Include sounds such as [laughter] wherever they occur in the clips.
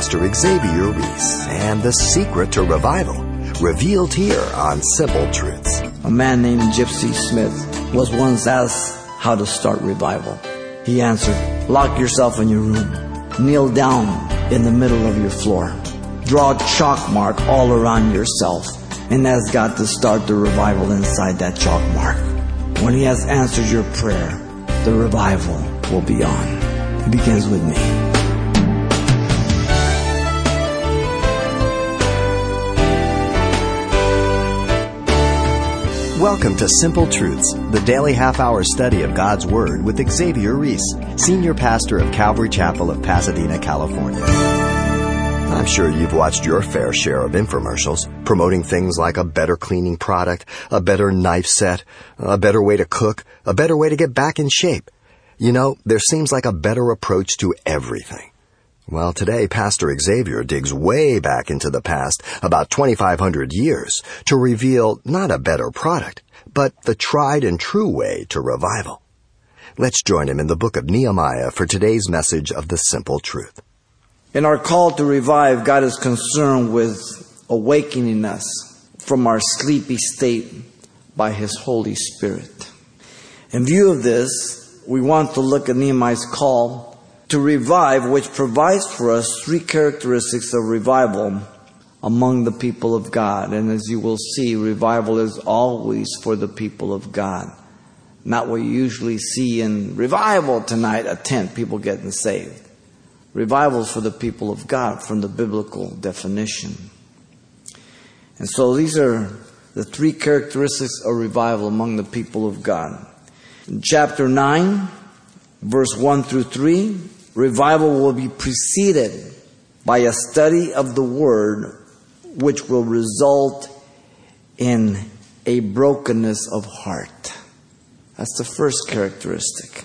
Pastor Xavier Reese and the secret to revival, revealed here on Simple Truths. A man named Gypsy Smith was once asked how to start revival. He answered, Lock yourself in your room, kneel down in the middle of your floor, draw a chalk mark all around yourself, and ask God to start the revival inside that chalk mark. When He has answered your prayer, the revival will be on. It begins with me. Welcome to Simple Truths, the daily half hour study of God's Word with Xavier Reese, Senior Pastor of Calvary Chapel of Pasadena, California. I'm sure you've watched your fair share of infomercials promoting things like a better cleaning product, a better knife set, a better way to cook, a better way to get back in shape. You know, there seems like a better approach to everything. Well, today Pastor Xavier digs way back into the past, about 2,500 years, to reveal not a better product, but the tried and true way to revival. Let's join him in the book of Nehemiah for today's message of the simple truth. In our call to revive, God is concerned with awakening us from our sleepy state by His Holy Spirit. In view of this, we want to look at Nehemiah's call to revive, which provides for us three characteristics of revival among the people of God. And as you will see, revival is always for the people of God. Not what you usually see in revival tonight, a tent, people getting saved. Revival for the people of God from the biblical definition. And so these are the three characteristics of revival among the people of God. In chapter 9, verse 1 through 3, revival will be preceded by a study of the Word, which will result in a brokenness of heart. That's the first characteristic.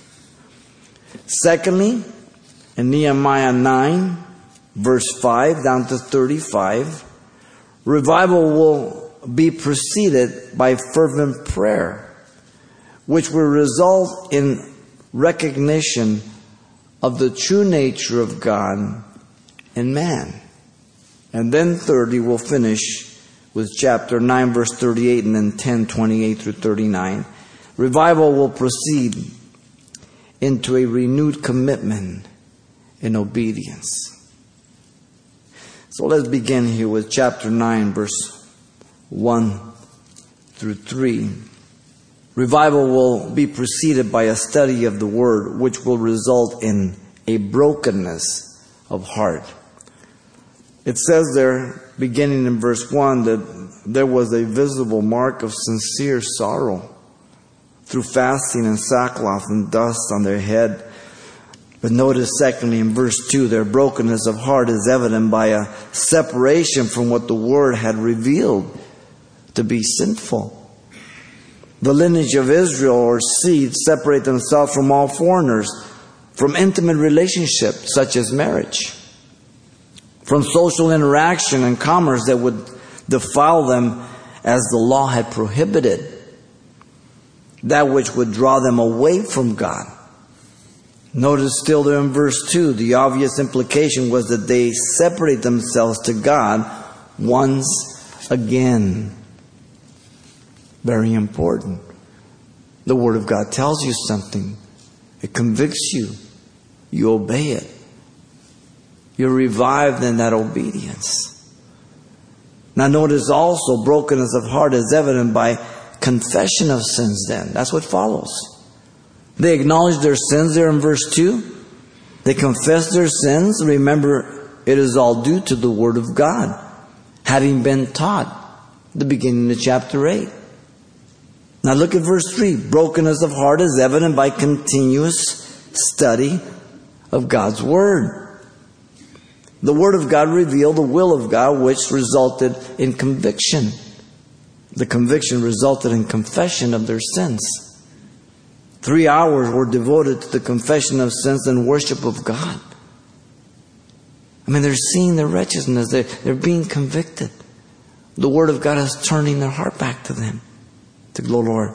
Secondly, in Nehemiah 9, verse 5 down to 35, revival will be preceded by fervent prayer, which will result in recognition of the true nature of God and man. And then thirdly, we'll finish with chapter 9, verse 38, and then 10, 28 through 39. Revival will proceed into a renewed commitment in obedience. So let's begin here with chapter 9, verse 1 through 3. Revival will be preceded by a study of the Word, which will result in a brokenness of heart. It says there, beginning in verse 1, that there was a visible mark of sincere sorrow through fasting and sackcloth and dust on their head. But notice, secondly, in verse 2, their brokenness of heart is evident by a separation from what the Word had revealed to be sinful. The lineage of Israel or seed separate themselves from all foreigners, from intimate relationships such as marriage, from social interaction and commerce that would defile them as the law had prohibited, that which would draw them away from God. Notice still there in verse 2, the obvious implication was that they separate themselves to God once again. Very important. The Word of God tells you something, it convicts you, you obey it. You're revived in that obedience. Now, notice also brokenness of heart is evident by confession of sins, then. That's what follows. They acknowledge their sins there in verse 2. They confess their sins. Remember, it is all due to the Word of God, having been taught, the beginning of chapter 8. Now look at verse 3. Brokenness of heart is evident by continuous study of God's Word. The Word of God revealed the will of God, which resulted in conviction. The conviction resulted in confession of their sins. Three hours were devoted to the confession of sins and worship of God. I mean, they're seeing their wretchedness, they're, they're being convicted. The Word of God is turning their heart back to them to the Lord.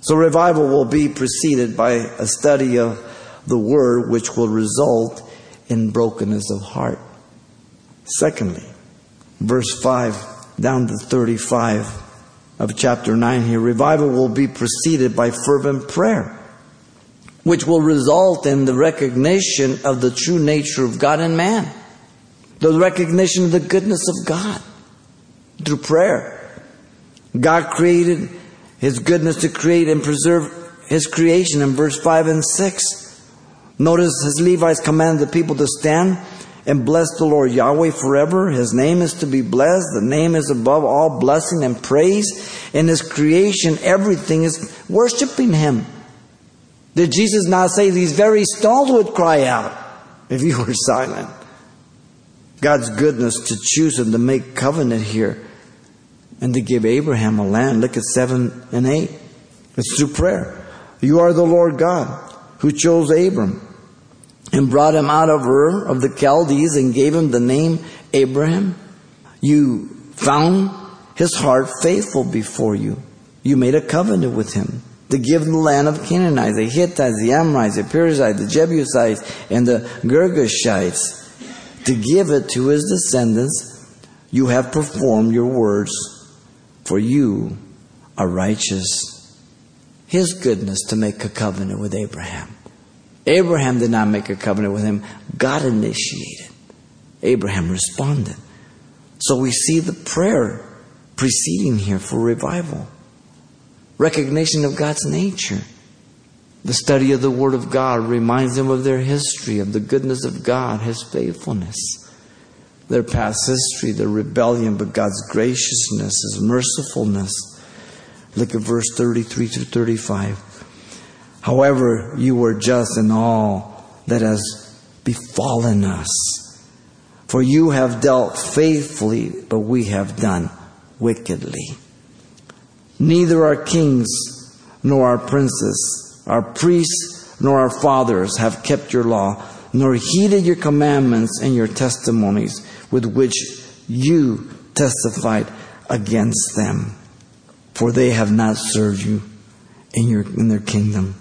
So revival will be preceded by a study of the Word, which will result in brokenness of heart. Secondly, verse 5 down to 35 of chapter 9 here, revival will be preceded by fervent prayer, which will result in the recognition of the true nature of God and man, the recognition of the goodness of God through prayer. God created His goodness to create and preserve His creation in verse 5 and 6. Notice his Levites commanded the people to stand and bless the Lord Yahweh forever. His name is to be blessed. The name is above all blessing and praise. In his creation, everything is worshiping him. Did Jesus not say these very stones would cry out if you were silent? God's goodness to choose and to make covenant here and to give Abraham a land. Look at 7 and 8. It's through prayer. You are the Lord God who chose Abram and brought him out of Ur of the Chaldees and gave him the name Abraham. You found his heart faithful before you. You made a covenant with him to give the land of Canaanites, the Hittites, the Amorites, the Perizzites, the Jebusites, and the Girgashites, to give it to his descendants. You have performed your words, for you are righteous. His goodness to make a covenant with Abraham. Abraham did not make a covenant with him, God initiated. Abraham responded. So we see the prayer preceding here for revival. Recognition of God's nature. The study of the Word of God reminds them of their history, of the goodness of God, His faithfulness, their past history, their rebellion, but God's graciousness, His mercifulness. Look at verse 33 to 35. However, you were just in all that has befallen us. For you have dealt faithfully, but we have done wickedly. Neither our kings nor our princes, our priests nor our fathers have kept your law, nor heeded your commandments and your testimonies with which you testified against them. For they have not served you in, your, in their kingdom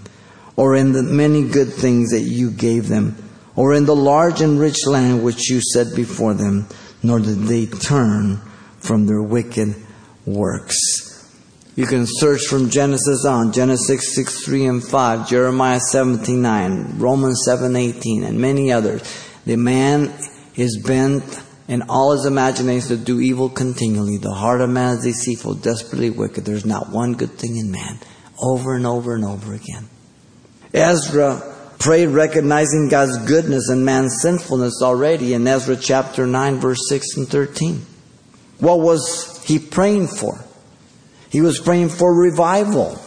or in the many good things that you gave them, or in the large and rich land which you set before them, nor did they turn from their wicked works. You can search from Genesis on, Genesis 6, 3 and 5, Jeremiah 17, 9, Romans 7, 18, and many others. The man is bent in all his imaginations to do evil continually. The heart of man is deceitful, desperately wicked. There's not one good thing in man. Over and over and over again. Ezra prayed recognizing God's goodness and man's sinfulness already in Ezra chapter 9, verse 6 and 13. What was he praying for? He was praying for revival.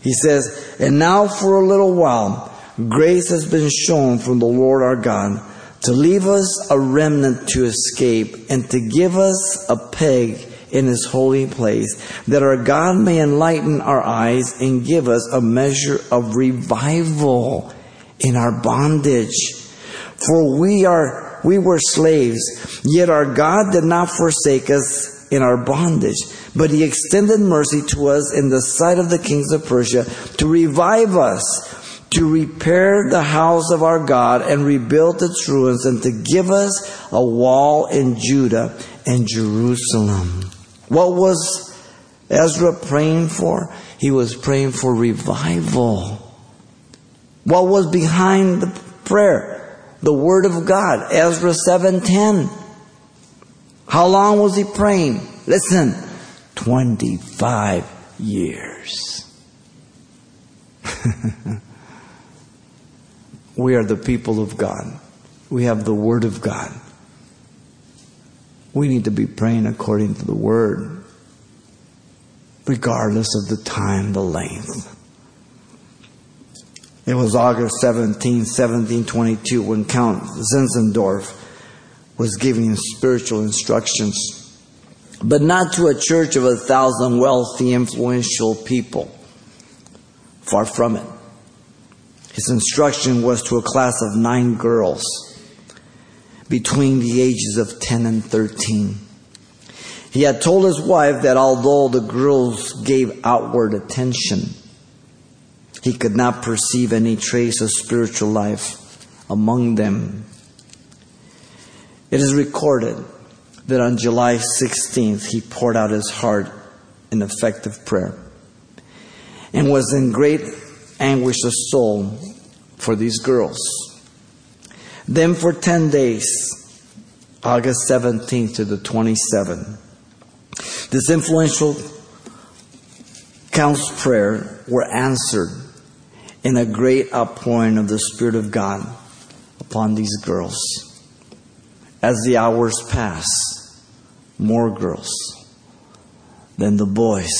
He says, And now for a little while, grace has been shown from the Lord our God to leave us a remnant to escape and to give us a peg in his holy place, that our God may enlighten our eyes and give us a measure of revival in our bondage. For we are, we were slaves, yet our God did not forsake us in our bondage, but he extended mercy to us in the sight of the kings of Persia to revive us to repair the house of our God and rebuild its ruins and to give us a wall in Judah and Jerusalem. What was Ezra praying for? He was praying for revival. What was behind the prayer? The word of God, Ezra 7:10. How long was he praying? Listen, 25 years. [laughs] we are the people of God. We have the word of God. We need to be praying according to the word, regardless of the time, the length. It was August 17, 1722, when Count Zinzendorf was giving spiritual instructions, but not to a church of a thousand wealthy, influential people. Far from it. His instruction was to a class of nine girls between the ages of 10 and 13. He had told his wife that although the girls gave outward attention, he could not perceive any trace of spiritual life among them. It is recorded that on July 16th, he poured out his heart in effective prayer and was in great anguish of soul for these girls. Then for 10 days, August 17th to the 27th, this influential count's prayer were answered in a great outpouring of the Spirit of God upon these girls. As the hours pass, more girls, then the boys,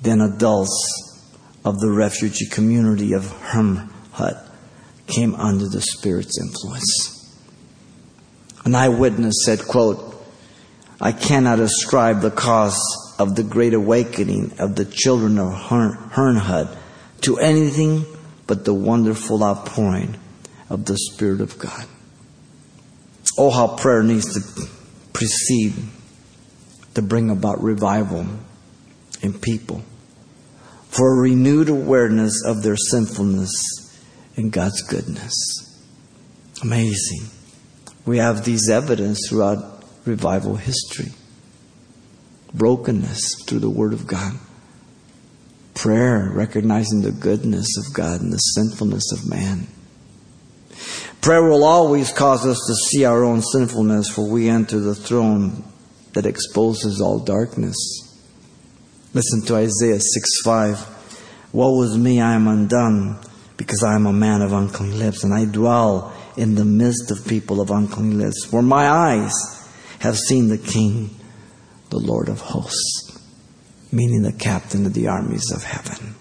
then adults of the refugee community of Herrnhut came under the Spirit's influence. An eyewitness said, quote, I cannot ascribe the cause of the great awakening of the children of Herrnhut to anything but the wonderful outpouring of the Spirit of God. Oh, how prayer needs to precede to bring about revival in people for a renewed awareness of their sinfulness and God's goodness. Amazing. We have these evidence throughout revival history. Brokenness through the Word of God. Prayer, recognizing the goodness of God and the sinfulness of man. Prayer will always cause us to see our own sinfulness, for we enter the throne that exposes all darkness. Listen to Isaiah 6 5. Woe is me, I am undone, because I am a man of unclean lips, and I dwell in the midst of people of unclean lips. For my eyes have seen the King, the Lord of hosts, meaning the captain of the armies of heaven.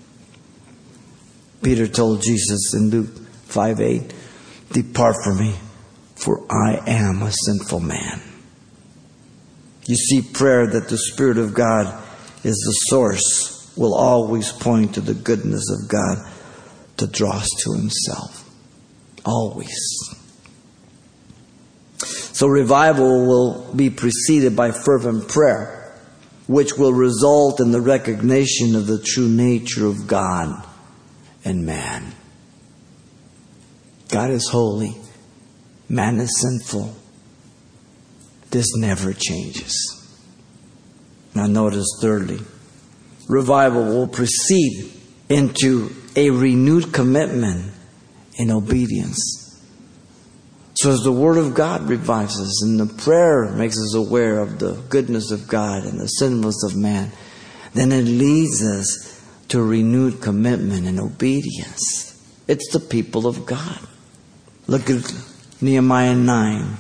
Peter told Jesus in Luke 5 8, Depart from me, for I am a sinful man. You see, prayer that the Spirit of God is the source will always point to the goodness of God to draw us to Himself. Always. So revival will be preceded by fervent prayer, which will result in the recognition of the true nature of God and man. God is holy, man is sinful. This never changes. Now, notice thirdly, revival will proceed into a renewed commitment in obedience. So, as the Word of God revives us and the prayer makes us aware of the goodness of God and the sinfulness of man, then it leads us to renewed commitment and obedience. It's the people of God. Look at Nehemiah 9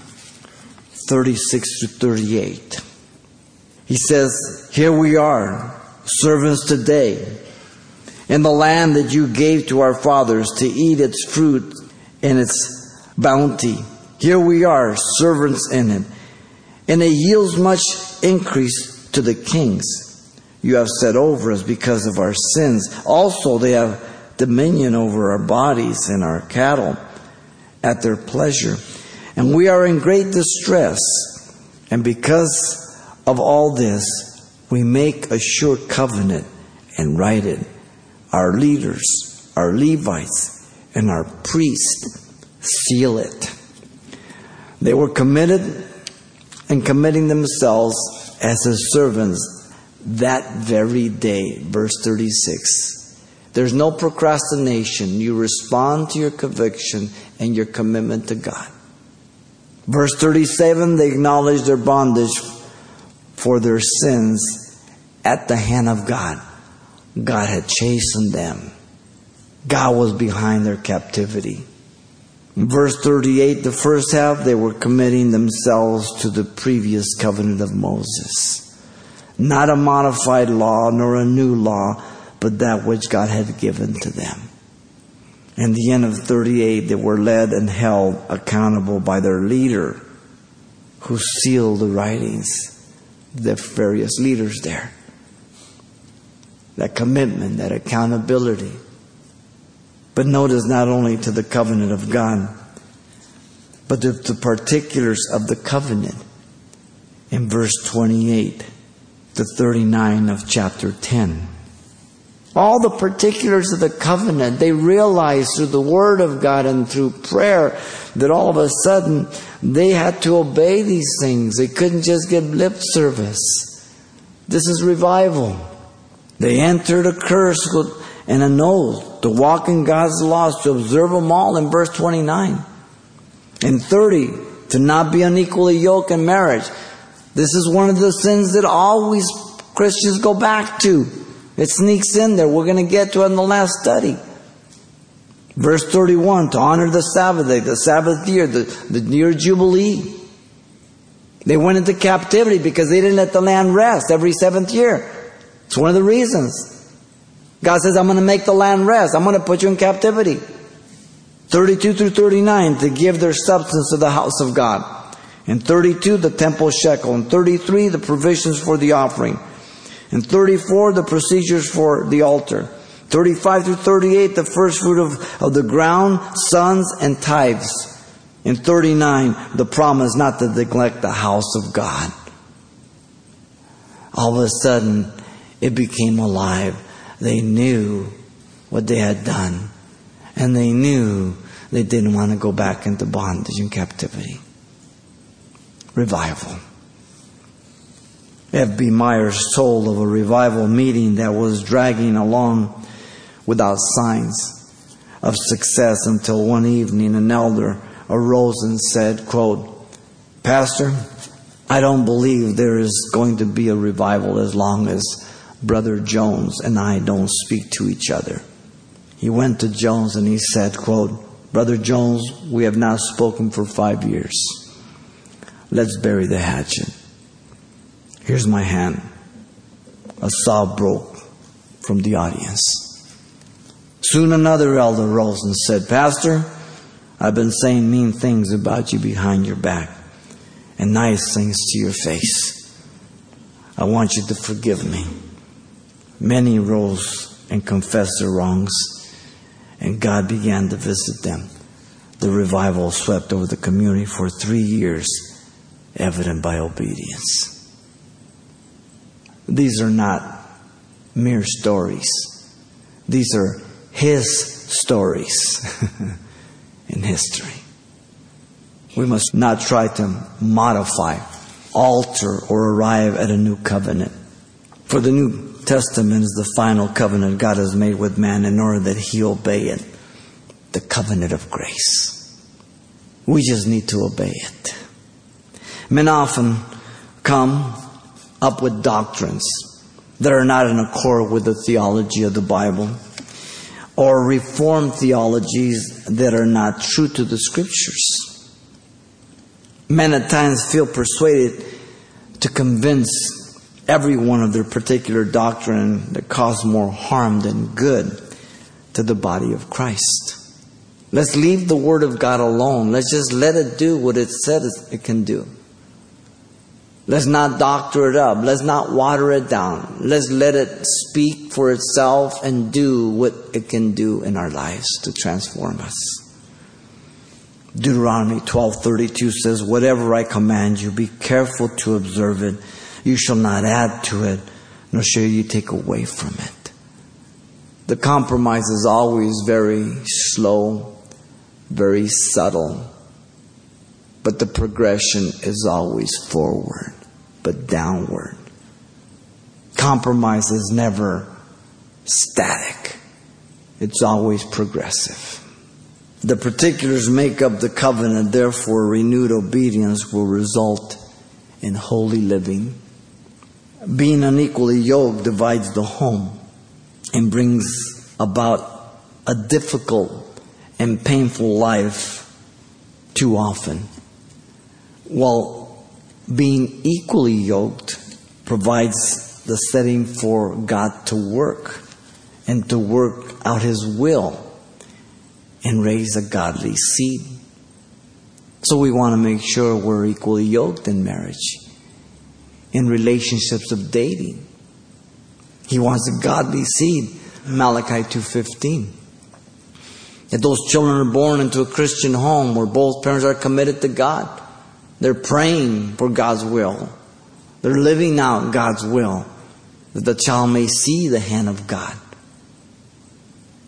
36 to 38. He says, Here we are, servants today, in the land that you gave to our fathers to eat its fruit and its bounty. Here we are, servants in it. And it yields much increase to the kings. You have set over us because of our sins. Also, they have dominion over our bodies and our cattle at their pleasure. And we are in great distress. And because of all this, we make a sure covenant and write it. Our leaders, our Levites, and our priests seal it. They were committed and committing themselves as his servants that very day. Verse 36. There's no procrastination. You respond to your conviction and your commitment to God. Verse 37 they acknowledge their bondage for their sins at the hand of God. God had chastened them. God was behind their captivity. Verse 38, the first half, they were committing themselves to the previous covenant of Moses. Not a modified law nor a new law, but that which God had given to them. In the end of 38, they were led and held accountable by their leader who sealed the writings, the various leaders there. That commitment, that accountability. But notice not only to the covenant of God, but to the particulars of the covenant in verse 28 to 39 of chapter 10. All the particulars of the covenant, they realized through the Word of God and through prayer that all of a sudden they had to obey these things. They couldn't just give lip service. This is revival. They entered a curse and an oath to walk in God's laws, to observe them all in verse 29. And 30, to not be unequally yoked in marriage. This is one of the sins that always Christians go back to. It sneaks in there. We're going to get to it in the last study. Verse 31, to honor the Sabbath day, the Sabbath year, the, the year Jubilee. They went into captivity because they didn't let the land rest every seventh year. It's one of the reasons. God says, I'm going to make the land rest. I'm going to put you in captivity. 32 through 39, to give their substance to the house of God. And 32, the temple shekel. And 33, the provisions for the offering. And 34, the procedures for the altar. 35 through 38, the first fruit of, of the ground, sons, and tithes. And 39, the promise not to neglect the house of God. All of a sudden, it became alive. They knew what they had done. And they knew they didn't want to go back into bondage and captivity. Revival. F.B. Myers told of a revival meeting that was dragging along without signs of success until one evening an elder arose and said, quote, Pastor, I don't believe there is going to be a revival as long as Brother Jones and I don't speak to each other. He went to Jones and he said, quote, Brother Jones, we have not spoken for five years. Let's bury the hatchet. Here's my hand. A sob broke from the audience. Soon another elder rose and said, Pastor, I've been saying mean things about you behind your back and nice things to your face. I want you to forgive me. Many rose and confessed their wrongs, and God began to visit them. The revival swept over the community for three years, evident by obedience. These are not mere stories. These are His stories [laughs] in history. We must not try to modify, alter, or arrive at a new covenant. For the New Testament is the final covenant God has made with man in order that he obey it. The covenant of grace. We just need to obey it. Men often come up with doctrines that are not in accord with the theology of the Bible or reform theologies that are not true to the scriptures. Men at times feel persuaded to convince everyone of their particular doctrine that cause more harm than good to the body of Christ. Let's leave the Word of God alone. Let's just let it do what it says it can do. Let's not doctor it up. Let's not water it down. Let's let it speak for itself and do what it can do in our lives to transform us. Deuteronomy 12:32 says, "Whatever I command you, be careful to observe it. You shall not add to it, nor shall you take away from it." The compromise is always very slow, very subtle, but the progression is always forward but downward. Compromise is never static, it's always progressive. The particulars make up the covenant, therefore, renewed obedience will result in holy living. Being unequally yoked divides the home and brings about a difficult and painful life too often. While being equally yoked provides the setting for God to work and to work out His will and raise a godly seed. So we want to make sure we're equally yoked in marriage, in relationships of dating. He wants a godly seed. Malachi 2:15. That those children are born into a Christian home where both parents are committed to God they're praying for God's will. They're living out God's will that the child may see the hand of God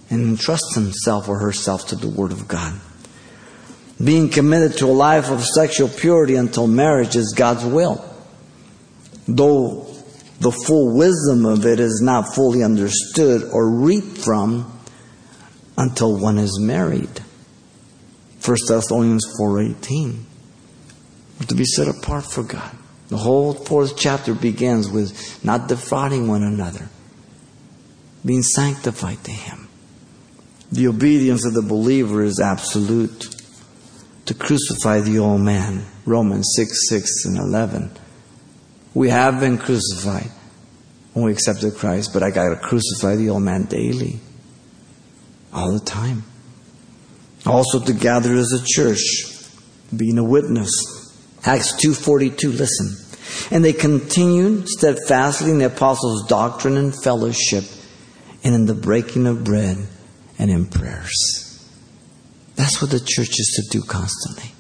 and entrust himself or herself to the Word of God. Being committed to a life of sexual purity until marriage is God's will. Though the full wisdom of it is not fully understood or reaped from until one is married. 1 Thessalonians 4:18. To be set apart for God. The whole fourth chapter begins with not defrauding one another, being sanctified to Him. The obedience of the believer is absolute. To crucify the old man, Romans 6, 6 and 11. We have been crucified when we accepted Christ, but I got to crucify the old man daily, all the time. Also to gather as a church, being a witness. Acts 2:42 listen. And they continued steadfastly in the apostles' doctrine and fellowship and in the breaking of bread and in prayers. That's what the church is to do constantly.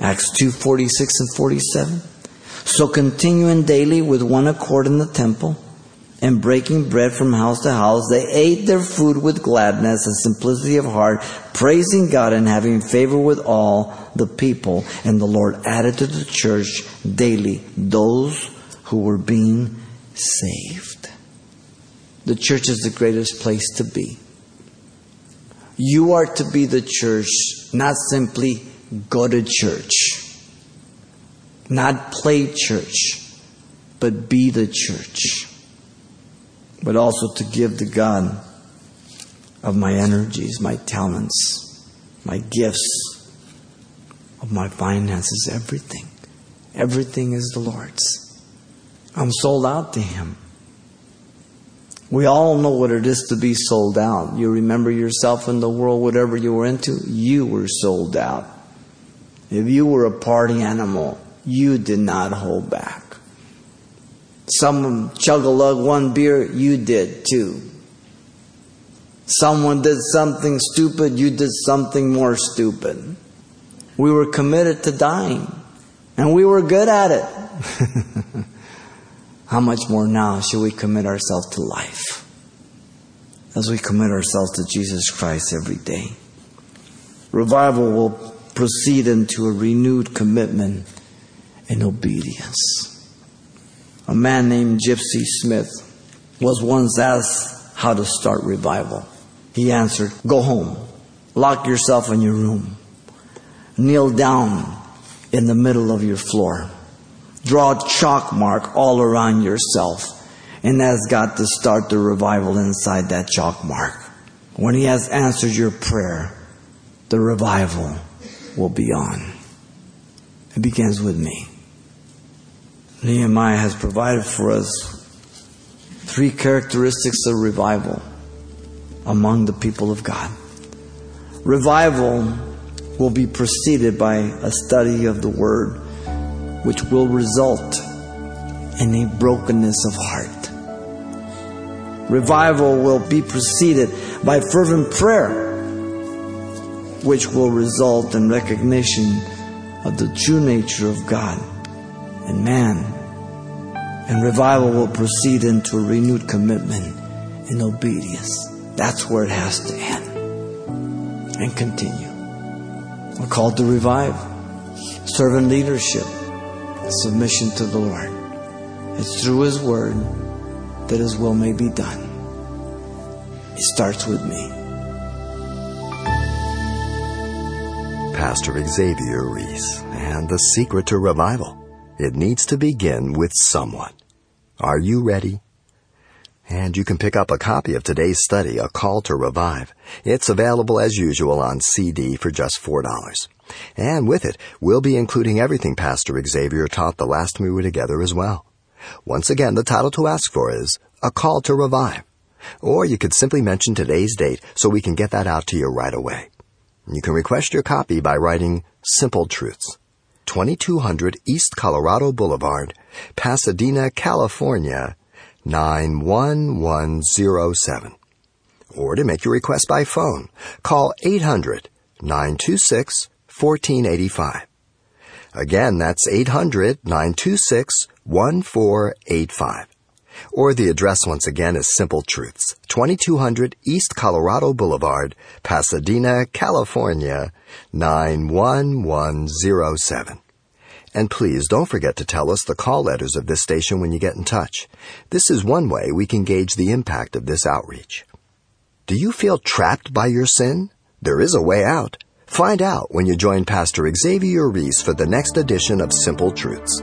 Acts 2:46 and 47. So continuing daily with one accord in the temple and breaking bread from house to house, they ate their food with gladness and simplicity of heart, praising God and having favor with all the people. And the Lord added to the church daily those who were being saved. The church is the greatest place to be. You are to be the church, not simply go to church not play church, but be the church. But also to give to God of my energies, my talents, my gifts, of my finances, everything. Everything is the Lord's. I'm sold out to Him. We all know what it is to be sold out. You remember yourself in the world, whatever you were into, you were sold out. If you were a party animal, you did not hold back. Someone chug a lug one beer, you did too. Someone did something stupid, you did something more stupid. We were committed to dying, and we were good at it. [laughs] How much more now should we commit ourselves to life as we commit ourselves to Jesus Christ every day? Revival will proceed into a renewed commitment and obedience. A man named Gypsy Smith was once asked how to start revival. He answered, Go home, lock yourself in your room, kneel down in the middle of your floor, draw a chalk mark all around yourself, and ask God to start the revival inside that chalk mark. When He has answered your prayer, the revival will be on. It begins with me. Nehemiah has provided for us three characteristics of revival among the people of God. Revival will be preceded by a study of the Word, which will result in a brokenness of heart. Revival will be preceded by fervent prayer, which will result in recognition of the true nature of God and man. And revival will proceed into a renewed commitment and obedience. That's where it has to end and continue. We're called to revive, servant leadership, submission to the Lord. It's through His Word that His will may be done. It starts with me. Pastor Xavier Reese and the secret to revival. It needs to begin with someone. Are you ready? And you can pick up a copy of today's study, A Call to Revive. It's available as usual on CD for just $4. And with it, we'll be including everything Pastor Xavier taught the last time we were together as well. Once again, the title to ask for is A Call to Revive. Or you could simply mention today's date so we can get that out to you right away. You can request your copy by writing Simple Truths. 2200 East Colorado Boulevard, Pasadena, California, 91107. Or to make your request by phone, call 800 926 1485. Again, that's 800 926 1485. Or the address once again is Simple Truths, 2200 East Colorado Boulevard, Pasadena, California, 91107. And please don't forget to tell us the call letters of this station when you get in touch. This is one way we can gauge the impact of this outreach. Do you feel trapped by your sin? There is a way out. Find out when you join Pastor Xavier Reese for the next edition of Simple Truths.